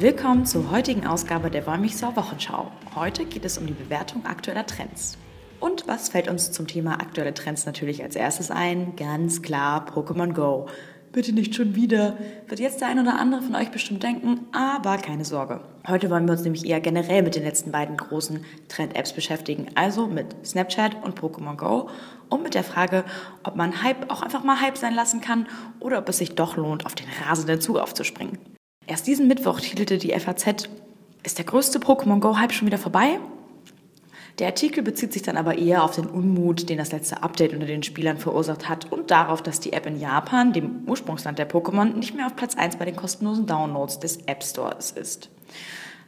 Willkommen zur heutigen Ausgabe der Wollmilchsau Wochenschau. Heute geht es um die Bewertung aktueller Trends. Und was fällt uns zum Thema aktuelle Trends natürlich als erstes ein? Ganz klar Pokémon Go. Bitte nicht schon wieder, wird jetzt der ein oder andere von euch bestimmt denken, aber keine Sorge. Heute wollen wir uns nämlich eher generell mit den letzten beiden großen Trend-Apps beschäftigen, also mit Snapchat und Pokémon Go und mit der Frage, ob man Hype auch einfach mal Hype sein lassen kann oder ob es sich doch lohnt, auf den rasenden Zug aufzuspringen. Erst diesen Mittwoch titelte die FAZ, ist der größte Pokémon Go-Hype schon wieder vorbei? Der Artikel bezieht sich dann aber eher auf den Unmut, den das letzte Update unter den Spielern verursacht hat und darauf, dass die App in Japan, dem Ursprungsland der Pokémon, nicht mehr auf Platz 1 bei den kostenlosen Downloads des App Stores ist.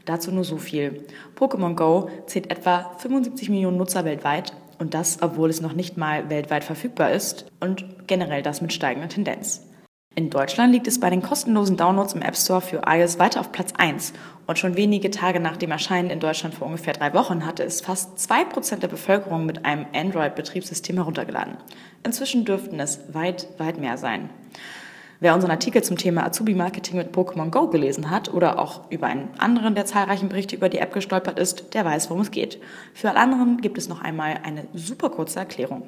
Dazu nur so viel. Pokémon Go zählt etwa 75 Millionen Nutzer weltweit und das, obwohl es noch nicht mal weltweit verfügbar ist und generell das mit steigender Tendenz. In Deutschland liegt es bei den kostenlosen Downloads im App Store für iOS weiter auf Platz 1 und schon wenige Tage nach dem Erscheinen in Deutschland vor ungefähr drei Wochen hatte es fast 2% der Bevölkerung mit einem Android-Betriebssystem heruntergeladen. Inzwischen dürften es weit, weit mehr sein. Wer unseren Artikel zum Thema Azubi-Marketing mit Pokémon Go gelesen hat oder auch über einen anderen der zahlreichen Berichte über die App gestolpert ist, der weiß, worum es geht. Für alle anderen gibt es noch einmal eine super kurze Erklärung.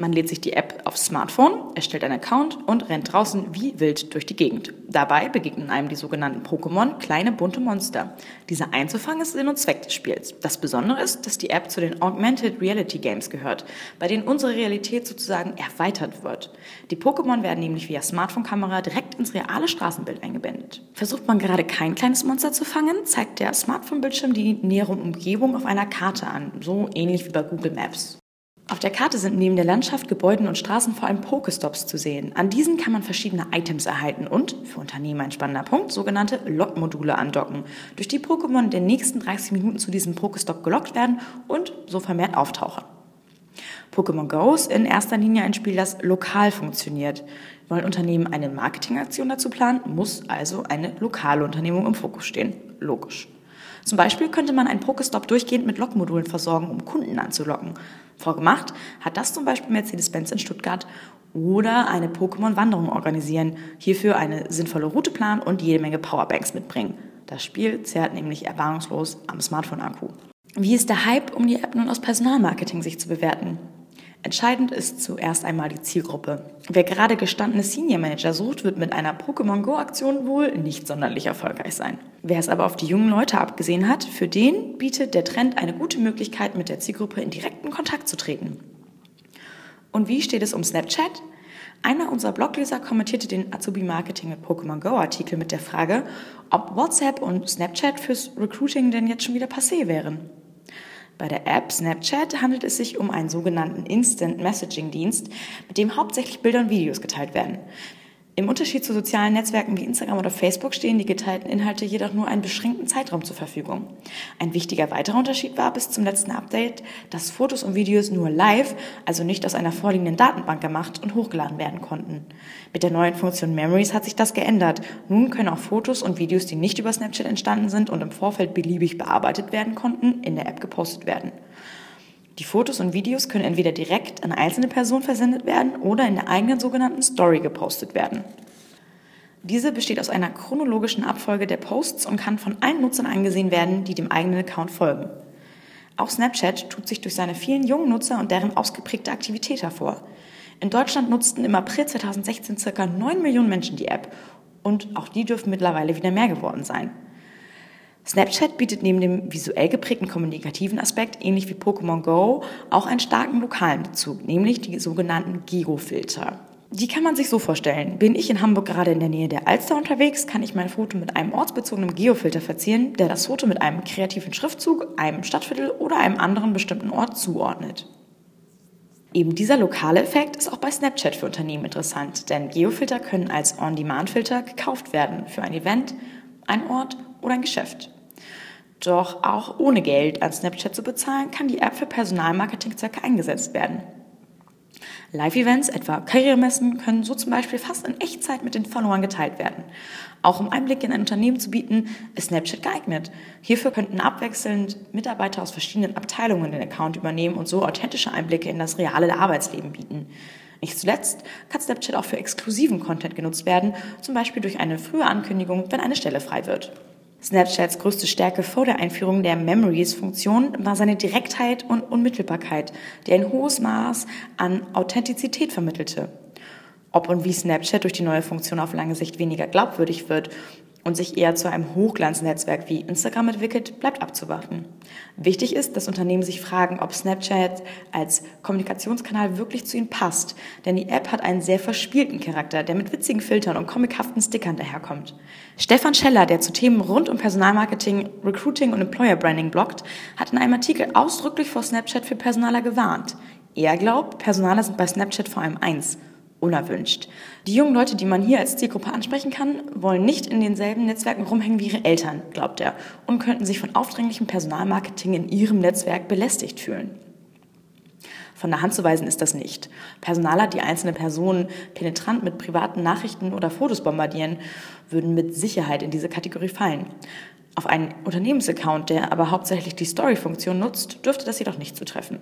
Man lädt sich die App aufs Smartphone, erstellt einen Account und rennt draußen wie wild durch die Gegend. Dabei begegnen einem die sogenannten Pokémon kleine bunte Monster. Diese einzufangen ist Sinn und Zweck des Spiels. Das Besondere ist, dass die App zu den Augmented Reality Games gehört, bei denen unsere Realität sozusagen erweitert wird. Die Pokémon werden nämlich via Smartphone-Kamera direkt ins reale Straßenbild eingeblendet. Versucht man gerade kein kleines Monster zu fangen, zeigt der Smartphone-Bildschirm die nähere Umgebung auf einer Karte an, so ähnlich wie bei Google Maps. Auf der Karte sind neben der Landschaft, Gebäuden und Straßen vor allem Pokestops zu sehen. An diesen kann man verschiedene Items erhalten und, für Unternehmen ein spannender Punkt, sogenannte Lockmodule andocken, durch die Pokémon in den nächsten 30 Minuten zu diesem Pokestop gelockt werden und so vermehrt auftauchen. Pokémon Go ist in erster Linie ein Spiel, das lokal funktioniert. Wollen Unternehmen eine Marketingaktion dazu planen, muss also eine lokale Unternehmung im Fokus stehen. Logisch. Zum Beispiel könnte man einen Pokestop durchgehend mit Lokmodulen versorgen, um Kunden anzulocken. Vorgemacht hat das zum Beispiel Mercedes-Benz in Stuttgart oder eine Pokémon-Wanderung organisieren, hierfür eine sinnvolle Route planen und jede Menge Powerbanks mitbringen. Das Spiel zehrt nämlich erbarmungslos am Smartphone-Akku. Wie ist der Hype um die App nun aus Personalmarketing sich zu bewerten? Entscheidend ist zuerst einmal die Zielgruppe. Wer gerade gestandene Senior Manager sucht, wird mit einer Pokémon Go Aktion wohl nicht sonderlich erfolgreich sein. Wer es aber auf die jungen Leute abgesehen hat, für den bietet der Trend eine gute Möglichkeit, mit der Zielgruppe in direkten Kontakt zu treten. Und wie steht es um Snapchat? Einer unserer Blogleser kommentierte den Azubi Marketing mit Pokémon Go Artikel mit der Frage, ob WhatsApp und Snapchat fürs Recruiting denn jetzt schon wieder passé wären. Bei der App Snapchat handelt es sich um einen sogenannten Instant Messaging Dienst, mit dem hauptsächlich Bilder und Videos geteilt werden. Im Unterschied zu sozialen Netzwerken wie Instagram oder Facebook stehen die geteilten Inhalte jedoch nur einen beschränkten Zeitraum zur Verfügung. Ein wichtiger weiterer Unterschied war bis zum letzten Update, dass Fotos und Videos nur live, also nicht aus einer vorliegenden Datenbank gemacht und hochgeladen werden konnten. Mit der neuen Funktion Memories hat sich das geändert. Nun können auch Fotos und Videos, die nicht über Snapchat entstanden sind und im Vorfeld beliebig bearbeitet werden konnten, in der App gepostet werden. Die Fotos und Videos können entweder direkt an einzelne Personen versendet werden oder in der eigenen sogenannten Story gepostet werden. Diese besteht aus einer chronologischen Abfolge der Posts und kann von allen Nutzern angesehen werden, die dem eigenen Account folgen. Auch Snapchat tut sich durch seine vielen jungen Nutzer und deren ausgeprägte Aktivität hervor. In Deutschland nutzten im April 2016 ca. 9 Millionen Menschen die App und auch die dürfen mittlerweile wieder mehr geworden sein. Snapchat bietet neben dem visuell geprägten kommunikativen Aspekt, ähnlich wie Pokémon Go, auch einen starken lokalen Bezug, nämlich die sogenannten Geofilter. Die kann man sich so vorstellen. Bin ich in Hamburg gerade in der Nähe der Alster unterwegs, kann ich mein Foto mit einem ortsbezogenen Geofilter verzieren, der das Foto mit einem kreativen Schriftzug, einem Stadtviertel oder einem anderen bestimmten Ort zuordnet. Eben dieser lokale Effekt ist auch bei Snapchat für Unternehmen interessant, denn Geofilter können als On-Demand-Filter gekauft werden für ein Event, ein Ort oder ein Geschäft. Doch auch ohne Geld an Snapchat zu bezahlen, kann die App für Personalmarketingzwecke eingesetzt werden. Live-Events, etwa Karrieremessen, können so zum Beispiel fast in Echtzeit mit den Followern geteilt werden. Auch um Einblick in ein Unternehmen zu bieten, ist Snapchat geeignet. Hierfür könnten abwechselnd Mitarbeiter aus verschiedenen Abteilungen den Account übernehmen und so authentische Einblicke in das reale Arbeitsleben bieten. Nicht zuletzt kann Snapchat auch für exklusiven Content genutzt werden, zum Beispiel durch eine frühe Ankündigung, wenn eine Stelle frei wird. Snapchats größte Stärke vor der Einführung der Memories-Funktion war seine Direktheit und Unmittelbarkeit, die ein hohes Maß an Authentizität vermittelte. Ob und wie Snapchat durch die neue Funktion auf lange Sicht weniger glaubwürdig wird und sich eher zu einem Hochglanznetzwerk wie Instagram entwickelt, bleibt abzuwarten. Wichtig ist, dass Unternehmen sich fragen, ob Snapchat als Kommunikationskanal wirklich zu ihnen passt, denn die App hat einen sehr verspielten Charakter, der mit witzigen Filtern und comichaften Stickern daherkommt. Stefan Scheller, der zu Themen rund um Personalmarketing, Recruiting und Employer Branding bloggt, hat in einem Artikel ausdrücklich vor Snapchat für Personaler gewarnt. Er glaubt, Personaler sind bei Snapchat vor allem eins, unerwünscht. Die jungen Leute, die man hier als Zielgruppe ansprechen kann, wollen nicht in denselben Netzwerken rumhängen wie ihre Eltern, glaubt er, und könnten sich von aufdringlichem Personalmarketing in ihrem Netzwerk belästigt fühlen. Von der Hand zu weisen ist das nicht. Personaler, die einzelne Personen penetrant mit privaten Nachrichten oder Fotos bombardieren, würden mit Sicherheit in diese Kategorie fallen. Auf einen Unternehmensaccount, der aber hauptsächlich die Story-Funktion nutzt, dürfte das jedoch nicht zutreffen.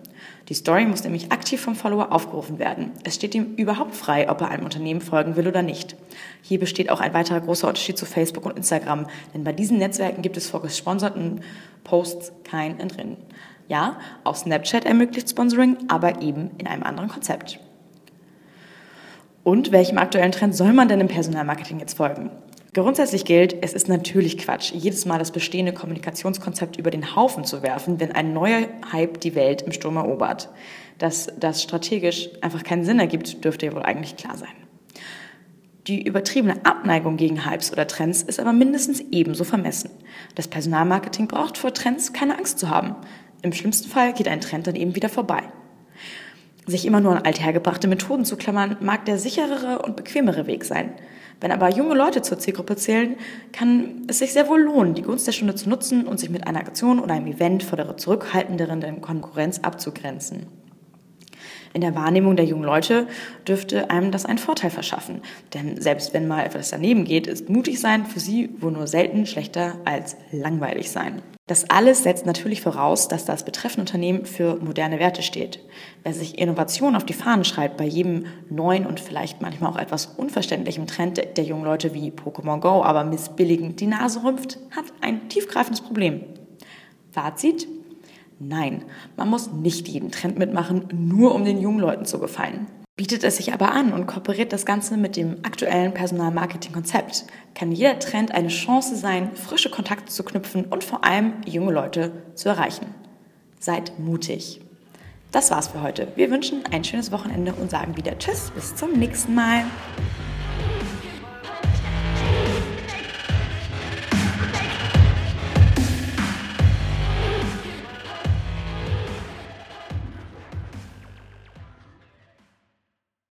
Die Story muss nämlich aktiv vom Follower aufgerufen werden. Es steht ihm überhaupt frei, ob er einem Unternehmen folgen will oder nicht. Hier besteht auch ein weiterer großer Unterschied zu Facebook und Instagram, denn bei diesen Netzwerken gibt es vor gesponserten Posts kein Entrinnen. Ja, auch Snapchat ermöglicht Sponsoring, aber eben in einem anderen Konzept. Und welchem aktuellen Trend soll man denn im Personalmarketing jetzt folgen? Grundsätzlich gilt, es ist natürlich Quatsch, jedes Mal das bestehende Kommunikationskonzept über den Haufen zu werfen, wenn ein neuer Hype die Welt im Sturm erobert. Dass das strategisch einfach keinen Sinn ergibt, dürfte ja wohl eigentlich klar sein. Die übertriebene Abneigung gegen Hypes oder Trends ist aber mindestens ebenso vermessen. Das Personalmarketing braucht vor Trends keine Angst zu haben. Im schlimmsten Fall geht ein Trend dann eben wieder vorbei. Sich immer nur an althergebrachte Methoden zu klammern, mag der sicherere und bequemere Weg sein. Wenn aber junge Leute zur Zielgruppe zählen, kann es sich sehr wohl lohnen, die Gunst der Stunde zu nutzen und sich mit einer Aktion oder einem Event vor der zurückhaltenderen Konkurrenz abzugrenzen. In der Wahrnehmung der jungen Leute dürfte einem das einen Vorteil verschaffen. Denn selbst wenn mal etwas daneben geht, ist mutig sein für sie wohl nur selten schlechter als langweilig sein. Das alles setzt natürlich voraus, dass das betreffende Unternehmen für moderne Werte steht. Wer sich Innovation auf die Fahnen schreibt bei jedem neuen und vielleicht manchmal auch etwas unverständlichen Trend der jungen Leute wie Pokémon Go, aber missbilligend die Nase rümpft, hat ein tiefgreifendes Problem. Fazit? Nein, man muss nicht jeden Trend mitmachen, nur um den jungen Leuten zu gefallen. Bietet es sich aber an und kooperiert das Ganze mit dem aktuellen Personalmarketing-Konzept, kann jeder Trend eine Chance sein, frische Kontakte zu knüpfen und vor allem junge Leute zu erreichen. Seid mutig. Das war's für heute. Wir wünschen ein schönes Wochenende und sagen wieder Tschüss, bis zum nächsten Mal.